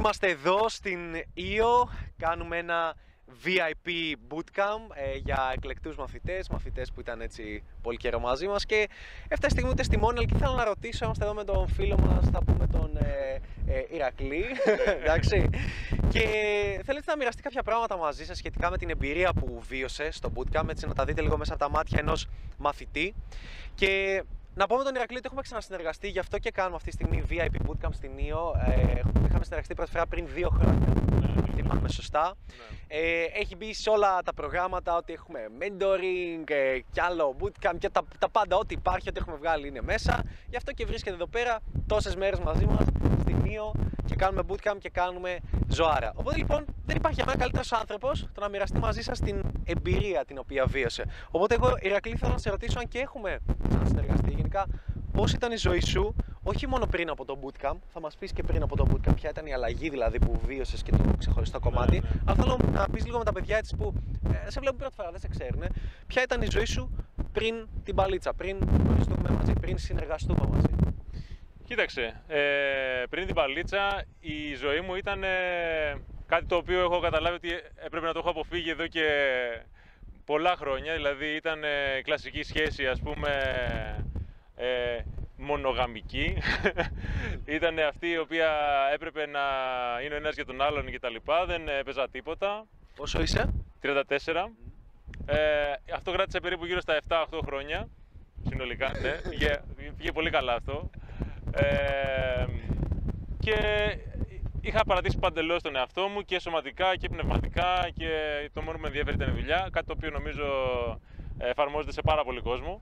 Είμαστε εδώ στην ΙΟ, κάνουμε ένα VIP bootcamp ε, για εκλεκτούς μαθητές, μαθητές που ήταν έτσι πολύ καιρό μαζί μας και έφτασε η στιγμή στη Μόνελ και θέλω να ρωτήσω, είμαστε εδώ με τον φίλο μας, θα πούμε τον ε, ε, Ηρακλή, εντάξει, και θέλετε να μοιραστεί κάποια πράγματα μαζί σας σχετικά με την εμπειρία που βίωσε στο bootcamp, έτσι να τα δείτε λίγο μέσα από τα μάτια ενός μαθητή. Και να πούμε τον Ηρακλή ότι έχουμε ξανασυνεργαστεί, γι' αυτό και κάνουμε αυτή τη στιγμή VIP Bootcamp στην ΙΟ. Ε, είχαμε συνεργαστεί πρώτη φορά πριν δύο χρόνια. Ναι, θυμάμαι σωστά. Ναι. Ε, έχει μπει σε όλα τα προγράμματα, ότι έχουμε mentoring ε, κι άλλο bootcamp και τα, τα πάντα, ό,τι υπάρχει, ό,τι έχουμε βγάλει είναι μέσα. Γι' αυτό και βρίσκεται εδώ πέρα τόσες μέρες μαζί μας στην ΙΟ και κάνουμε bootcamp και κάνουμε ζωάρα. Οπότε λοιπόν δεν υπάρχει για μένα καλύτερος άνθρωπος το να μοιραστεί μαζί σας την εμπειρία την οποία βίωσε. Οπότε εγώ, Ηρακλή, θέλω να σε ρωτήσω αν και έχουμε συνεργαστεί γενικά πώς ήταν η ζωή σου, όχι μόνο πριν από το bootcamp, θα μας πεις και πριν από το bootcamp, ποια ήταν η αλλαγή δηλαδή που βίωσες και το ξεχωριστό κομμάτι. Ναι, ναι. Αλλά θέλω να πεις λίγο με τα παιδιά έτσι που ε, σε βλέπουν πρώτη φορά, δεν σε ξέρουν. Ποια ήταν η ζωή σου πριν την παλίτσα, πριν γνωριστούμε μαζί, πριν συνεργαστούμε μαζί; Κοίταξε, ε, πριν την παλίτσα η ζωή μου ήταν ε, κάτι το οποίο έχω καταλάβει ότι έπρεπε να το έχω αποφύγει εδώ και πολλά χρόνια. Δηλαδή ήταν ε, κλασική σχέση ας πούμε ε, μονογαμική. ήταν αυτή η οποία έπρεπε να είναι ο ένας για τον άλλον και τα λοιπά. Δεν έπαιζα τίποτα. Πόσο είσαι; 34. Ε, αυτό κράτησε περίπου γύρω στα 7-8 χρόνια συνολικά. Ναι. Πήγε, πήγε πολύ καλά αυτό. Ε, και είχα παρατήσει παντελώ τον εαυτό μου και σωματικά και πνευματικά και το μόνο που με ενδιαφέρει ήταν η δουλειά, κάτι το οποίο νομίζω εφαρμόζεται σε πάρα πολύ κόσμο.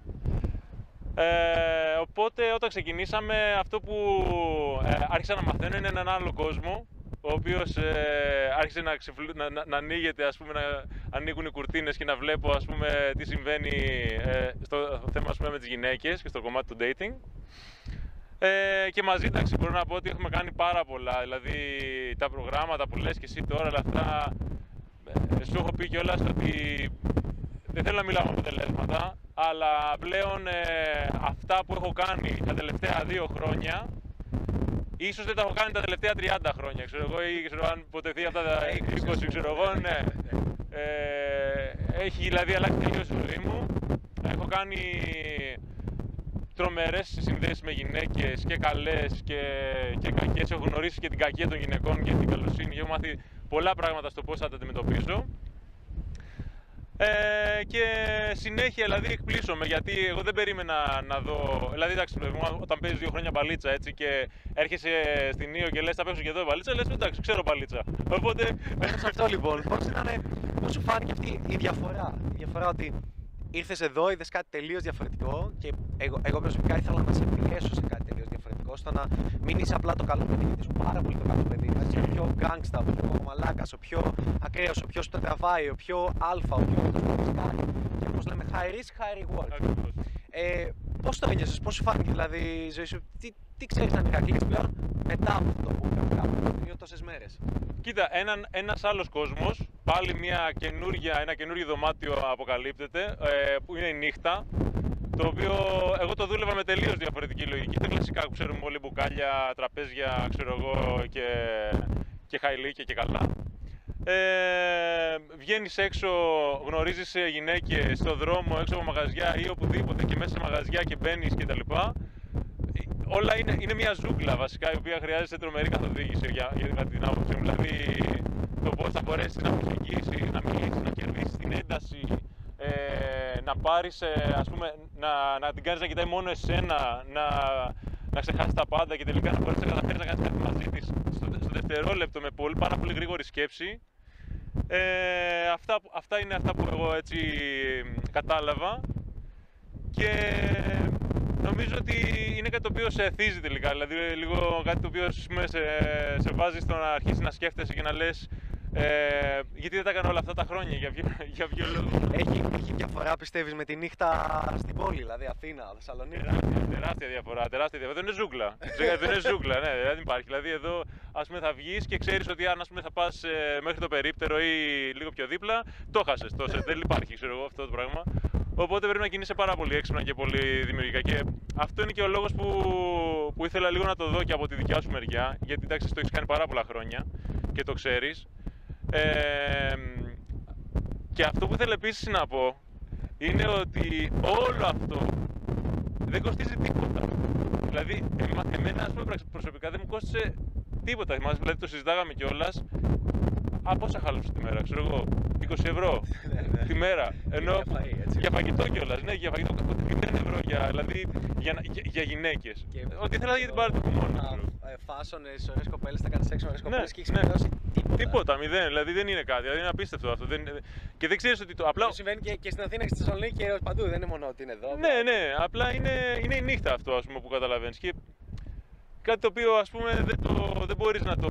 Ε, οπότε όταν ξεκινήσαμε αυτό που ε, άρχισα να μαθαίνω είναι έναν άλλο κόσμο ο οποίος ε, άρχισε να, να, να, να, ανοίγεται, ας πούμε, να ανοίγουν οι κουρτίνες και να βλέπω ας πούμε, τι συμβαίνει ε, στο θέμα ας πούμε, με τις γυναίκες και στο κομμάτι του dating. Ε, και μαζί, εντάξει, μπορώ να πω ότι έχουμε κάνει πάρα πολλά. Δηλαδή, τα προγράμματα που λες και εσύ τώρα, αλλά αυτά, ε, σου έχω πει κιόλας ότι δεν θέλω να μιλάω με αποτελέσματα, αλλά πλέον ε, αυτά που έχω κάνει τα τελευταία δύο χρόνια, ίσως δεν τα έχω κάνει τα τελευταία 30 χρόνια, ξέρω εγώ, ή ξέρω, αν ποτεθεί αυτά τα 20, ξέρω εγώ, ναι. Ε, έχει δηλαδή αλλάξει τελείως η ζωή μου. Έχω κάνει τρομερές συνδέσεις με γυναίκες και καλές και, και κακές. Έχω γνωρίσει και την κακία των γυναικών και την καλοσύνη. Έχω μάθει πολλά πράγματα στο πώς θα τα αντιμετωπίζω. Ε, και συνέχεια δηλαδή εκπλήσωμαι γιατί εγώ δεν περίμενα να δω. Δηλαδή, εντάξει, όταν παίζεις δύο χρόνια παλίτσα έτσι και έρχεσαι στην Ήο και λες: Θα παίξω και εδώ παλίτσα, λες: Εντάξει, ξέρω παλίτσα. Οπότε. Σε αυτό λοιπόν, πώς πώς σου φάνηκε αυτή η διαφορά. Η διαφορά ότι ήρθες εδώ, είδες κάτι τελείως διαφορετικό και εγώ, εγώ προσωπικά ήθελα να σε πιέσω σε κάτι τελείως διαφορετικό. Στο να μην είσαι απλά το καλό παιδί, γιατί είσαι πάρα πολύ το καλό παιδί. Να είσαι ο πιο γκάγκστα, ο πιο μαλάκας, ο πιο ακραίος, ο πιο στο τραβάει, ο πιο αλφα, ο πιο αυτός που κάνει. Και όπως λέμε, high risk, high reward. Ε, Πώς το ένιωσες, πώς σου φάνηκε δηλαδή η ζωή σου, τι, τι ξέρεις αν είναι πλέον μετά από αυτό που κάνουμε δύο τόσες μέρες. Κοίτα, ένα ένας άλλος κόσμος, πάλι μια καινούργια, ένα καινούργιο δωμάτιο αποκαλύπτεται, ε, που είναι η νύχτα, το οποίο εγώ το δούλευα με τελείως διαφορετική λογική. Τα κλασικά που ξέρουμε όλοι, μπουκάλια, τραπέζια, ξέρω εγώ και, και χαϊλίκια και καλά. Ε, βγαίνεις έξω, γνωρίζεις γυναίκες στο δρόμο, έξω από μαγαζιά ή οπουδήποτε και μέσα σε μαγαζιά και μπαίνεις και τα λοιπά. Όλα είναι, είναι μια ζούγκλα βασικά η οποία χρειάζεται τρομερή καθοδήγηση για, για την άποψή μου. Δηλαδή το πώς θα μπορέσει να προσεγγίσει, να μιλήσει, να κερδίσει την ένταση, ε, να πάρεις, ε, ας πούμε, να, να την κάνεις να κοιτάει μόνο εσένα, να, να ξεχάσεις τα πάντα και τελικά να μπορέσει να καταφέρεις να κάνεις κάτι μαζί της στο, στο δευτερόλεπτο με πολύ, πάρα πολύ γρήγορη σκέψη. Ε, αυτά, αυτά είναι αυτά που εγώ έτσι κατάλαβα και νομίζω ότι είναι κάτι το οποίο σε θίζει τελικά. Δηλαδή, λίγο κάτι το οποίο σε, σε βάζεις στο να αρχίσεις να σκέφτεσαι και να λες ε, γιατί δεν τα έκανα όλα αυτά τα χρόνια, για ποιο, για ποιο λόγο. Έχει, έχει διαφορά πιστεύεις με τη νύχτα στην πόλη, δηλαδή Αθήνα, Θεσσαλονίκη; Τεράστια, τεράστια διαφορά, τεράστια διαφορά. Δεν είναι ζούγκλα. δεν είναι ζούγκλα, ναι, δεν υπάρχει. Δηλαδή εδώ ας πούμε, θα βγεις και ξέρεις ότι αν ας πούμε, θα πας ε, μέχρι το περίπτερο ή λίγο πιο δίπλα, το χάσες. Το, δεν υπάρχει ξέρω εγώ αυτό το πράγμα. Οπότε πρέπει να κινείσαι πάρα πολύ έξυπνα και πολύ δημιουργικά. Και αυτό είναι και ο λόγος που, που ήθελα λίγο να το δω και από τη δικιά σου μεριά. Γιατί εντάξει, το έχεις κάνει πάρα πολλά χρόνια και το ξέρεις. Ε, και αυτό που ήθελα επίσης να πω είναι ότι όλο αυτό δεν κοστίζει τίποτα. Δηλαδή, εμένα ας πούμε, προσωπικά δεν μου κόστησε τίποτα. Θυμάσαι, δηλαδή το συζητάγαμε κιόλας. Α, πόσα χάλουσε τη μέρα, ξέρω εγώ, 20 ευρώ Ναι, ναι. τη μέρα. Ενώ Για φαΐ, έτσι. για φαγητό κιόλας, ναι, για φαγητό 0 ευρώ για, δηλαδή, για, για, για γυναίκες. Και- Ότι ήθελα για την πάρτι μου μόνο. Ξέρω. Να φάσον σε ωραίε κοπέλες, θα κάνεις σεξ με ωραίε κοπέλες και έχεις ναι. πληρώσει τίποτα. Τίποτα, μηδέν. Δηλαδή δεν είναι κάτι. Δηλαδή είναι απίστευτο αυτό. Δεν... Και δεν ξέρεις ότι το. Απλά. Αυτό συμβαίνει και, και στην Αθήνα και στη Θεσσαλονίκη και παντού. Δεν είναι μόνο ότι είναι εδώ. Ναι, ναι. Απλά είναι, είναι η νύχτα αυτό ας πούμε, που καταλαβαίνεις. Και κάτι το οποίο ας πούμε δεν, το, δεν μπορείς να το,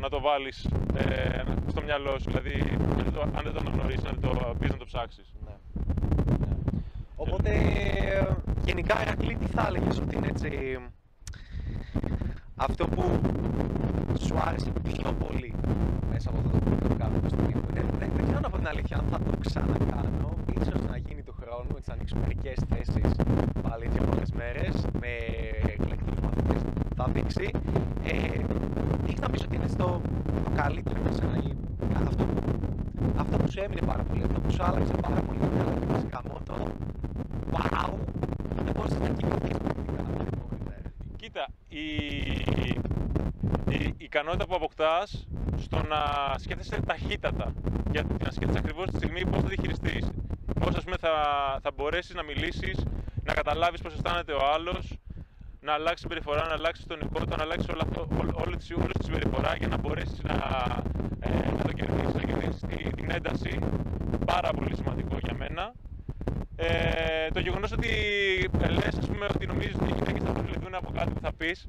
να το βάλεις ε, στο μυαλό σου. Δηλαδή αν δεν το, αν δεν το αναγνωρίσεις, να το πεις να το ψάξεις. Ναι. Ναι. Οπότε, ε, γενικά, Ερακλή, τι θα έλεγες ότι είναι έτσι. Αυτό που σου άρεσε πιο πολύ μέσα από αυτό το που το κάνω στο Νίκο. Δεν, δεν, δεν ξέρω να πω την αλήθεια αν θα το ξανακάνω. ίσως να γίνει του χρόνου, έτσι να ανοίξω μερικές θέσεις πάλι για πολλές μέρες με εκλεκτούς μαθητές. Θα δείξει. Ε, τι να πεις ότι είναι στο το καλύτερο για σένα ή αυτό που, αυτό που σου έμεινε πάρα πολύ, αυτό που σου άλλαξε πάρα πολύ. Αλλά και φυσικά μόνο wow, δεν μπορείς να κοιμηθείς πρακτικά την επόμενη μέρα. Κοίτα, η, η, η ικανότητα που αποκτάς στο να σκέφτεσαι ταχύτατα. Γιατί να σκέφτεσαι ακριβώς τη στιγμή πώς θα διαχειριστεί. Πώς θα, θα μπορέσεις να μιλήσεις, να καταλάβεις πώς αισθάνεται ο άλλος, να αλλάξεις συμπεριφορά, να αλλάξεις τον εικόνα, να αλλάξεις όλη, αυτό, όλη, όλη, τη, όλη τη συμπεριφορά για να μπορέσεις να, ε, να το κερδίσεις, να κερδίσεις την, την ένταση. Πάρα πολύ σημαντικό για μένα. Ε, το γεγονός ότι ε, λες, ας πούμε, ότι νομίζεις ότι οι γυναίκες θα προσβληθούν από κάτι που θα πεις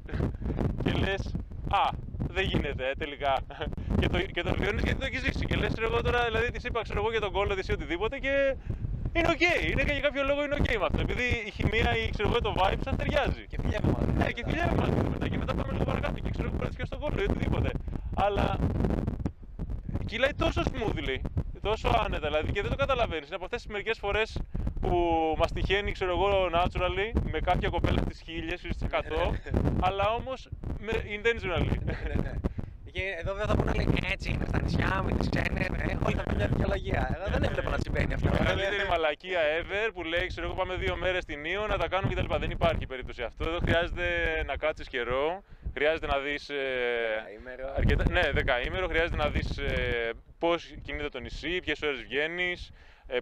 και λες, Α, δεν γίνεται ε, τελικά. και το, και το βιώνεις γιατί το έχεις ζήσει. Και λες, εγώ τώρα, δηλαδή της είπα, ξέρω εγώ για τον κώλο της ή οτιδήποτε και είναι οκ. Είναι και για κάποιο λόγο είναι οκ με αυτό. Επειδή η χημεία ή ξέρω εγώ το vibe σας ταιριάζει. Και φιλιάμε μαζί. Ναι, και φιλιάμε μαζί του μετά. Και μετά πάμε λίγο παρακάτω και ξέρω εγώ πρέπει στον κώλο ή οτιδήποτε. Αλλά κυλάει τόσο smoothly, τόσο άνετα δηλαδή και δεν το καταλαβαίνεις. Είναι από αυτές τις μερικές φορές που μα τυχαίνει, ξέρω εγώ, naturally με κάποια κοπέλα στι χίλιε ή στι 100, αλλά όμω intentionally. ναι, ναι. Και εδώ δεν θα πούνε λέει έτσι είναι στα νησιά με τις ξένες, ε, όλοι θα πούν μια δικαιολογία. Εγώ δεν έβλεπα να συμβαίνει αυτό. Η μεγαλύτερη μαλακία ever που λέει, ξέρω εγώ, πάμε δύο μέρε στην Ήο να τα κάνουμε κτλ. Δεν υπάρχει περίπτωση αυτό. Εδώ χρειάζεται να κάτσει καιρό, χρειάζεται να δει. Δεκαήμερο. αρκετά, ναι, δεκαήμερο, χρειάζεται να δει ε, πώς κινείται το νησί, ποιες ώρες βγαίνει, ε,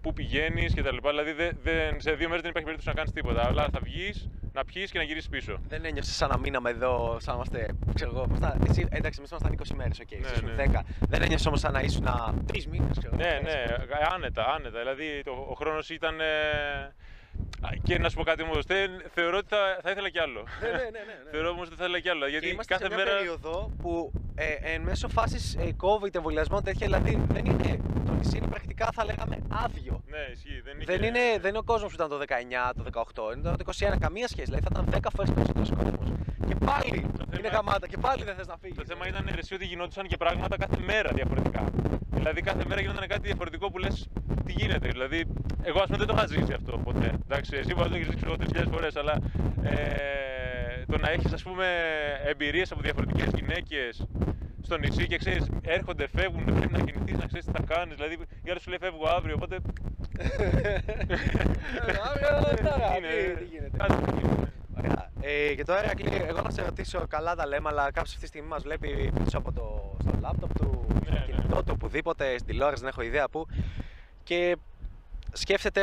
πού πηγαίνεις κτλ. Δηλαδή δε, δεν- σε δύο μέρες δεν υπάρχει περίπτωση να κάνεις τίποτα. Αλλά θα βγεις, να πιεις και να γυρίσεις πίσω. Δεν ένιωσες σαν να μείναμε εδώ, σαν να είμαστε, ξέρω εγώ, πώς θα- εσύ, εντάξει, εμείς ήμασταν 20 μέρες, οκ, Ναι, εσείς ναι. 10. Δεν ένιωσες όμως σαν να ήσουν τρεις μήνες, ξέρω Ναι, εγώ, ναι, τέσσερις. άνετα, άνετα. Δηλαδή το, ο χρόνος ήταν. ε, α, και να σου πω κάτι όμως, θεωρώ ότι θα, θα ήθελα κι άλλο. Ναι, ναι, ναι, ναι, ναι. Θεωρώ όμως ότι θα ήθελα κι άλλο. Και Γιατί είμαστε κάθε σε μια μέρα. περίοδο που ε, εν μέσω φάσης ε, COVID, εμβολιασμών, τέτοια, δηλαδή δεν είναι, το νησί είναι πρακτικά θα λέγαμε άδειο. Ναι, ισχύει. Δεν, Δεν είχε- είναι, δεν είναι ο κόσμος που ήταν το 19, το 18, είναι το 21, καμία σχέση. Δηλαδή θα ήταν 10 φορές περισσότερος κόσμος. Και πάλι θέμα- είναι γαμάτα και πάλι δεν θες να φύγεις. Το θέμα ήταν εσύ ότι γινόντουσαν και πράγματα κάθε μέρα διαφορετικά. Δηλαδή κάθε μέρα γινόταν κάτι διαφορετικό που λες τι γίνεται. Δηλαδή, εγώ ας πούμε δεν το είχα ζήσει αυτό ποτέ. Εντάξει, εσύ μπορεί να το έχει ζήσει 3.000 φορές, αλλά ε, το να έχεις ας πούμε εμπειρίες από διαφορετικές γυναίκες στο νησί και ξέρεις, έρχονται, φεύγουν, πρέπει να κινηθείς, να ξέρεις τι θα κάνεις. Δηλαδή, η άλλη σου λέει φεύγω αύριο, οπότε. Αύριο, τώρα, είναι, τι- τι γίνεται. κάτι που γίνεται. Ωραία. Ε, και τώρα, Ηρακλή, εγώ να σε ρωτήσω, καλά τα λέμε, αλλά κάποιος αυτή τη στιγμή μας βλέπει πίσω από το στο λάπτοπ του, στο Ναι, ναι. κινητό του, οπουδήποτε, στην τηλεόραση, δεν έχω ιδέα πού. Και σκέφτεται,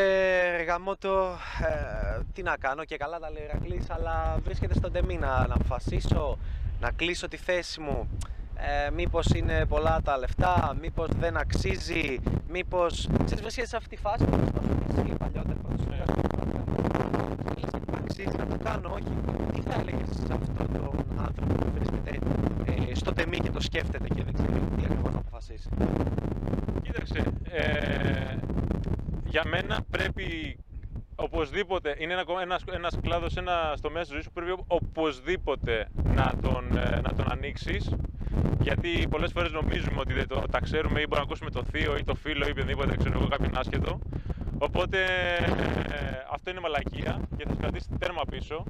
ρε γαμώτο, ε, τι να κάνω και καλά τα λέει ο Ηρακλής, αλλά βρίσκεται στον τεμή να, να αποφασίσω, να κλείσω τη θέση μου. Ε, μήπως είναι πολλά τα λεφτά, μήπως δεν αξίζει, μήπως... Ξέρεις, βρίσκεται σε αυτή τη φάση που ήσουν εσύ παλιότερα, πρώτος Ναι. και λες, αξίζει να το κάνω, όχι. Τι θα έλεγες σε αυτόν τον άνθρωπο που βρίσκεται ε, στο τεμή και το σκέφτεται και δεν ξέρει τι ακριβώς να αποφασίσει; Κοίταξε, ε, για μένα πρέπει οπωσδήποτε, είναι ένα, ένας, ένας κλάδος, ένα τομέα της ζωής που πρέπει οπωσδήποτε να τον, ε, να τον ανοίξεις γιατί πολλές φορές νομίζουμε ότι δεν το, τα ξέρουμε ή μπορούμε να ακούσουμε το θείο ή το φίλο ή οποιοδήποτε, ξέρω εγώ, κάποιον άσχετο Οπότε ε, αυτό είναι μαλακία και θα σα κρατήσει τέρμα πίσω.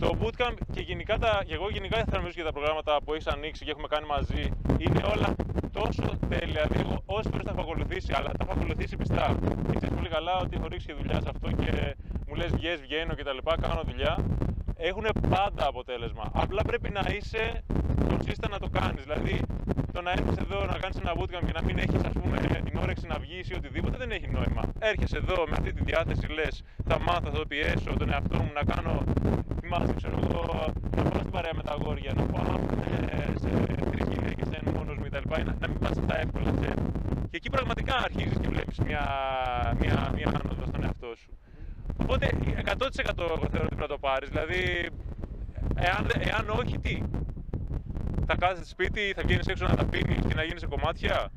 Το bootcamp και γενικά τα, και εγώ γενικά θα μιλήσω για τα προγράμματα που έχεις ανοίξει και έχουμε κάνει μαζί. Είναι όλα τόσο τέλεια. Δηλαδή, εγώ όσε φορέ τα έχω ακολουθήσει, αλλά τα έχω ακολουθήσει πιστά. Και ξέρεις πολύ καλά ότι έχω ρίξει και δουλειά σε αυτό και μου λες βγες, βγαίνω κτλ. Κάνω δουλειά. Έχουν πάντα αποτέλεσμα. Απλά πρέπει να είσαι consistent να το κάνεις. Δηλαδή, το να έρθει εδώ να κάνεις ένα bootcamp και να μην έχεις την όρεξη να βγεις ή οτιδήποτε δεν έχει νόημα. Έρχεσαι εδώ με αυτή τη διάθεση, λες, θα μάθω, θα το πιέσω τον εαυτό μου να κάνω. Θυμάσαι, ξέρω εγώ, να πάω στην παρέα με τα αγόρια, να πάω ε, σε τρει γυναίκε, ένα μόνος μου κτλ. Να, να μην πας στα εύκολα, ξέρεις. Και εκεί πραγματικά αρχίζεις και βλέπεις μια, μια, μια άνοδο στον εαυτό σου. Οπότε 100% εγώ θεωρώ ότι πρέπει να το πάρεις. Δηλαδή, εάν, εάν όχι, τι, θα κάθεσαι στο σπίτι, θα βγαίνεις έξω να τα πίνεις και να γίνεις σε κομμάτια;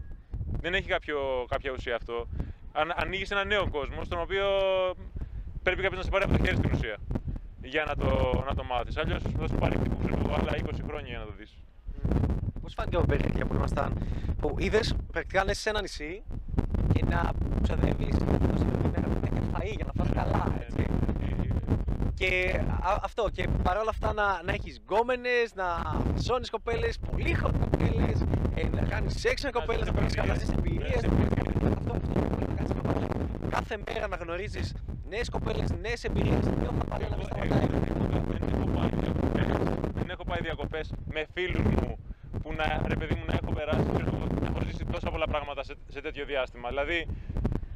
Δεν έχει κάποιο, κάποια ουσία αυτό. Αν, ανοίγεις ένα νέο κόσμο, στον οποίο πρέπει κάποιος να σε πάρει από το χέρι στην ουσία για να το, να το μάθεις. Αλλιώς θα σου πάρει ξέρω, άλλα 20 χρόνια για να το δεις. Πώς φάνηκε ο παιχνίδια που ήμασταν, που είδες πρακτικά να είσαι σε ένα νησί και να ξοδεύει τόση για φαΐ για να φας καλά, έτσι. Και αυτό, και παρόλα αυτά να, να έχεις γκόμενες, να σώνει κοπέλες, πολύ hot κοπέλες, ε, να κάνεις σεξ με κοπέλες, να παίρνει καλέ εμπειρίες. Αυτό, αυτό να κάνεις κάθε μέρα να γνωρίζεις νέες κοπέλες, νέες εμπειρίες. Δεν έχω πάει να Δεν έχω πάει διακοπές με φίλους μου που να, ρε παιδί μου, να έχω περάσει, να έχω ζήσει τόσα πολλά πράγματα σε, σε τέτοιο διάστημα. Δηλαδή,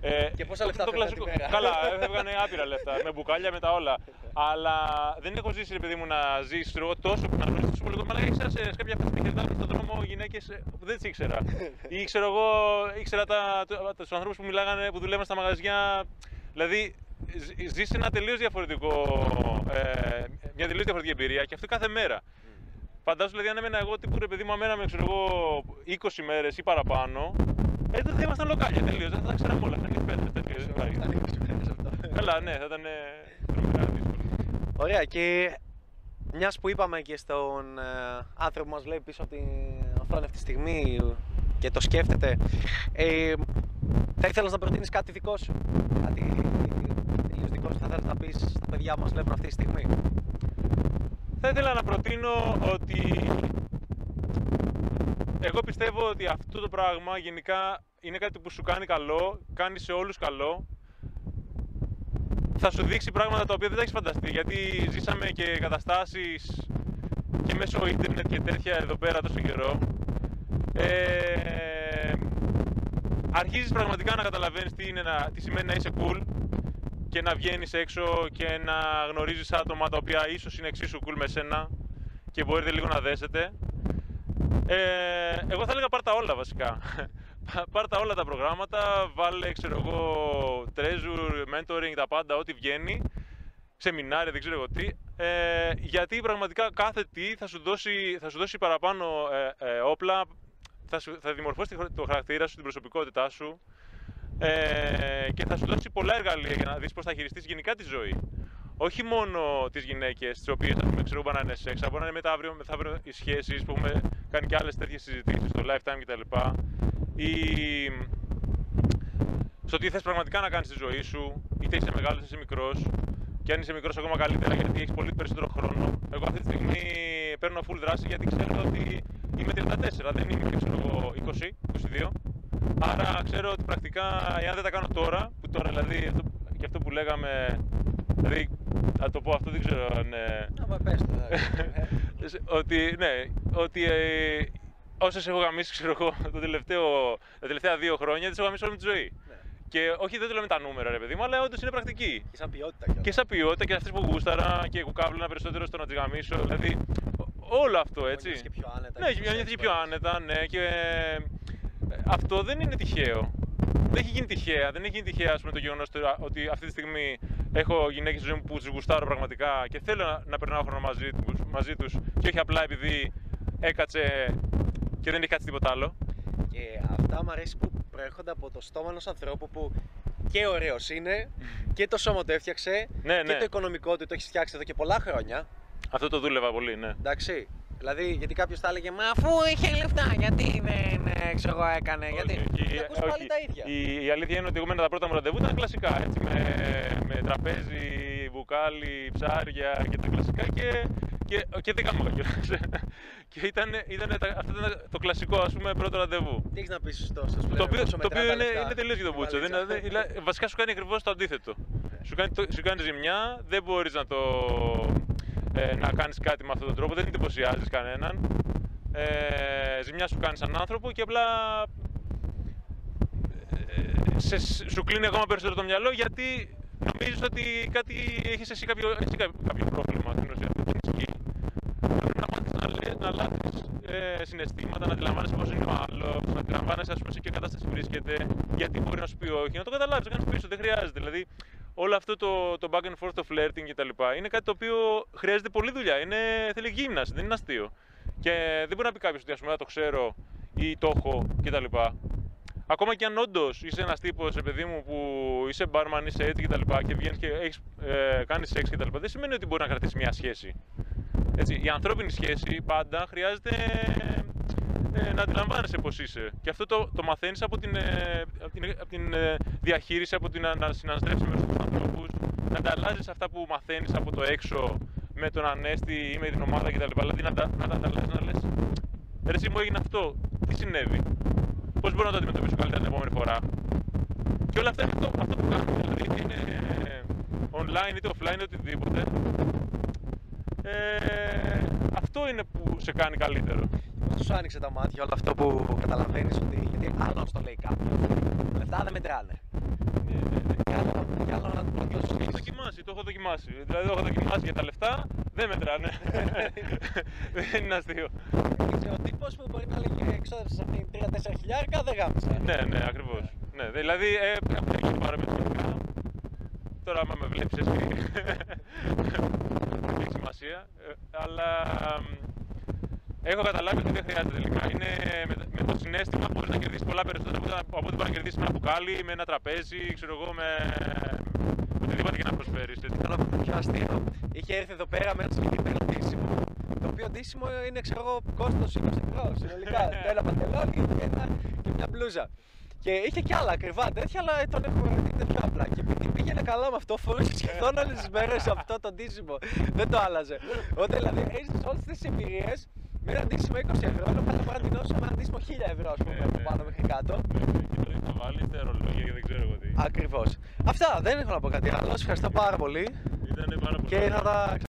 ε, και πόσα λεφτά κλασικό... Καλά, έφευγαν άπειρα λεφτά, με μπουκάλια, με τα όλα. Αλλά δεν έχω ζήσει, ρε παιδί μου, να ζήσει τόσο που να γνωρίσει τόσο πολύ κόσμο. Αλλά ήξερα σε κάποια φesta στον δρόμο γυναίκες που δεν τι ήξερα. Ή ξέρω εγώ, ήξερα τους ανθρώπους που μιλάγανε, που δουλεύαν στα μαγαζιά. Δηλαδή, ζεις ένα τελείως διαφορετικό, ε, μια τελείως διαφορετική εμπειρία και αυτό κάθε μέρα. Φαντάζομαι δηλαδή αν έμενα εγώ τύπου ρε παιδί μου, αμέναμε ξέρω εγώ 20 μέρες ή παραπάνω, ε, δεν θα ήμασταν λοκάλια τελείως. Δεν θα τα ξέραμε όλα. Θα είναι πέντε Καλά, ναι, θα ήταν τρομερά δύσκολο. Ωραία, και μιας που είπαμε και στον ε, άνθρωπο που μας βλέπει πίσω από την οθόνη αυτή τη στιγμή και το σκέφτεται, ε, θα ήθελα να προτείνεις κάτι δικό σου; Κάτι τελείως δικό σου θα θέλεις να πεις στα παιδιά που μας βλέπουν αυτή τη στιγμή; Θα ήθελα να προτείνω ότι εγώ πιστεύω ότι αυτό το πράγμα γενικά είναι κάτι που σου κάνει καλό, κάνει σε όλους καλό. Θα σου δείξει πράγματα τα οποία δεν τα έχεις φανταστεί, γιατί ζήσαμε και καταστάσεις και μέσω ίντερνετ και τέτοια εδώ πέρα τόσο καιρό. Ε, αρχίζεις πραγματικά να καταλαβαίνεις τι, είναι να, τι σημαίνει να είσαι cool και να βγαίνεις έξω και να γνωρίζεις άτομα τα οποία ίσως είναι εξίσου cool με σένα και μπορείτε λίγο να δέσετε. Ε, εγώ θα έλεγα πάρ' τα όλα βασικά. πάρ' τα όλα τα προγράμματα, βάλε ξέρω εγώ treasure, mentoring, τα πάντα, ό,τι βγαίνει, σεμινάρια, δεν ξέρω εγώ τι, ε, γιατί πραγματικά κάθε τι θα σου δώσει, θα σου δώσει παραπάνω ε, ε όπλα, θα, σου, θα δημορφώσει το χαρακτήρα σου, την προσωπικότητά σου. Ε, και θα σου δώσει πολλά εργαλεία για να δεις πώς θα χειριστείς γενικά τη ζωή. Όχι μόνο τις γυναίκες, τις οποίες ξέρω να είναι σεξ, μπορεί να είναι μετά αύριο, μεθαύριο οι σχέσεις που έχουμε κάνει και άλλες τέτοιες συζητήσεις στο lifetime κτλ. Ή στο τι θες πραγματικά να κάνεις στη ζωή σου, είτε είσαι μεγάλος είτε είσαι μικρός. Και αν είσαι μικρός, ακόμα καλύτερα γιατί έχεις πολύ περισσότερο χρόνο. Εγώ αυτή τη στιγμή παίρνω full δράση γιατί ξέρω ότι είμαι 34, δεν είμαι ξέρω, 20, 22. Άρα ξέρω ότι πρακτικά, εάν δεν τα κάνω τώρα, που τώρα δηλαδή και αυτό που λέγαμε Δηλαδή, θα το πω αυτό, δεν ξέρω αν. Να πες το. ότι, ναι, ότι ε, όσες έχω γαμίσει, ξέρω εγώ, το τελευταίο, τα τελευταία δύο χρόνια, τις έχω γαμίσει όλη τη ζωή. Ναι. Και όχι, δεν το λέμε τα νούμερα, ρε παιδί μου, αλλά όντως είναι πρακτική. Και σαν ποιότητα. Και σαν ποιότητα και αυτές που γούσταρα και κουκάβλωνα περισσότερο στο να τις γαμίσω. Δηλαδή, όλο αυτό έτσι. Και πιο άνετα. Ναι, νιώθεις πιο άνετα, ναι. Και ε, αυτό δεν είναι τυχαίο δεν έχει γίνει τυχαία. Δεν έχει γίνει τυχαία πούμε, το γεγονός ότι αυτή τη στιγμή έχω γυναίκες στη ζωή μου που τι γουστάρω πραγματικά και θέλω να, να περνάω χρόνο μαζί, μαζί τους και όχι απλά επειδή έκατσε και δεν έχει κάτσει τίποτα άλλο. Και αυτά μου αρέσει που προέρχονται από το στόμα ενός ανθρώπου που και ωραίος είναι και το σώμα το έφτιαξε ναι, και ναι. το οικονομικό του το έχει φτιάξει εδώ και πολλά χρόνια. Αυτό το δούλευα πολύ, ναι. Εντάξει. Δηλαδή, γιατί κάποιος θα έλεγε Μα αφού είχε λεφτά, γιατί ναι, ναι, ξέρω εγώ έκανε. Γιατί. Όχι, Θα ακούς όχι. πάλι τα ίδια. Η, η αλήθεια είναι ότι εγώ τα πρώτα μου ραντεβού ήταν κλασικά. Έτσι, με, με τραπέζι, μπουκάλι, ψάρια και τα κλασικά και, και, και δεν κάνω κιόλας. και ήταν, ήταν, τα- αυτό ήταν το κλασικό ας πούμε πρώτο ραντεβού. Τι έχεις να πεις στο στο Το οποίο, πόσο το μετρά οποίο τα είναι, λεφτά; είναι τελείως για τον Η Μπούτσο. Δεν, βαλίτσα. δεν- δηλαδή, βασικά σου κάνει ακριβώς το αντίθετο. Σου κάνει, το- σου κάνει ζημιά, δεν μπορείς να, το, ε, να κάνεις κάτι με αυτόν τον τρόπο, δεν εντυπωσιάζεις κανέναν. Ε, ζημιά σου κάνεις σαν άνθρωπο και απλά ε, σε, σου κλείνει ακόμα περισσότερο το μυαλό γιατί νομίζεις ότι κάτι, έχεις εσύ κάποιο, έχεις κάποιο, κάποιο πρόβλημα στην ουσία. Δεν ισχύει. Πρέπει να μάθεις να, λες, να λάβεις ε, συναισθήματα, να αντιλαμβάνεσαι πώς είναι ο άλλος, να αντιλαμβάνεσαι ας πούμε, σε ποια κατάσταση βρίσκεται, γιατί μπορεί να σου πει όχι, να το καταλάβεις, να κάνεις πίσω, δεν χρειάζεται. Δηλαδή, όλο αυτό το, το back and forth, το flirting κτλ. είναι κάτι το οποίο χρειάζεται πολλή δουλειά. Είναι, θέλει γύμναση, δεν είναι αστείο. Και δεν μπορεί να πει κάποιος ότι ας πούμε, «Α, το ξέρω ή το έχω κτλ. Ακόμα και αν όντως είσαι ένας τύπος, παιδί μου, που είσαι barman, είσαι έτσι κτλ. Και, και βγαίνεις και έχεις, ε, κάνεις σεξ κτλ. Δεν σημαίνει ότι μπορεί να κρατήσει μια σχέση. Έτσι, η ανθρώπινη σχέση πάντα χρειάζεται ε, να αντιλαμβάνεσαι πώς είσαι. Και αυτό το, το μαθαίνεις από την, ε, από την, από την ε, διαχείριση, από την να, να συναναστρέψει με τους ανθρώπους, να ανταλλάζει αυτά που μαθαίνεις από το έξω με τον Ανέστη ή με την ομάδα κτλ. Δηλαδή να, τα- να τα ανταλλάζει, να λες. Ρε, εσύ μου έγινε αυτό. Τι συνέβη; Πώς μπορώ να το αντιμετωπίσω καλύτερα την επόμενη φορά; Και όλα αυτά είναι αυτό, αυτό που κάνουμε. Δηλαδή είτε είναι online είτε offline είτε οτιδήποτε. Ε, αυτό είναι που σε κάνει καλύτερο. Πώ σου άνοιξε τα μάτια όλο αυτό που καταλαβαίνεις ότι. Γιατί άλλο να σου το λέει κάποιο. Λεφτά δεν μετράνε. Και άλλο, και άλλο να το Το έχω ζήσει. δοκιμάσει, το έχω δοκιμάσει. Δηλαδή, το έχω δοκιμάσει για τα λεφτά, δεν μετράνε. δεν είναι αστείο. Είσαι ο τύπος που μπορεί να λέγει εξόδευσε αυτή 3-4 χιλιάρικα, δεν γάμισα. ναι, ναι, ακριβώς. Ναι, δηλαδή, ε, έχουν γίνει πάρα μετρικά. Τώρα, άμα με βλέπεις, εσύ. δεν έχει σημασία. Ε, αλλά μ, έχω καταλάβει ότι δεν χρειάζεται τελικά. Είναι με, με το συνέστημα μπορείς να κερδίσεις πολλά περισσότερα από, ό,τι- από ό,τι μπορεί να κερδίσεις με ένα μπουκάλι, με ένα τραπέζι, ξέρω εγώ, με οτιδήποτε και να προσφέρεις. Καλό που πιο αστείο. Είχε έρθει εδώ πέρα με ένα συγκεκριμένο ντύσιμο. Το οποίο ντύσιμο είναι, ξέρω εγώ, κόστος 20 ευρώ συνολικά. ένα παντελόνι και, ένα, και μια μπλούζα. Και είχε και άλλα ακριβά τέτοια, αλλά τον έχουμε δείτε πιο απλά. Και επειδή πήγαινε καλά με αυτό, φορούσε σχεδόν όλες τις μέρες αυτό το ντύσιμο. Δεν το άλλαζε. Όταν δηλαδή έζησε όλες τις εμπειρίες με ένα ντύσιμο 20 ευρώ, ενώ πάλι μπορεί να ντυνώσω με ένα ντύσιμο 1000 ευρώ, ας πούμε, Ναι, από ναι. πάνω μέχρι κάτω. Και τώρα θα βάλει τα ρολόγια και δεν ξέρω εγώ τι. Ακριβώς. Αυτά δεν έχω να πω κάτι άλλο. Σας ευχαριστώ πάρα πολύ Ήταν πάρα πολύ. και θα τα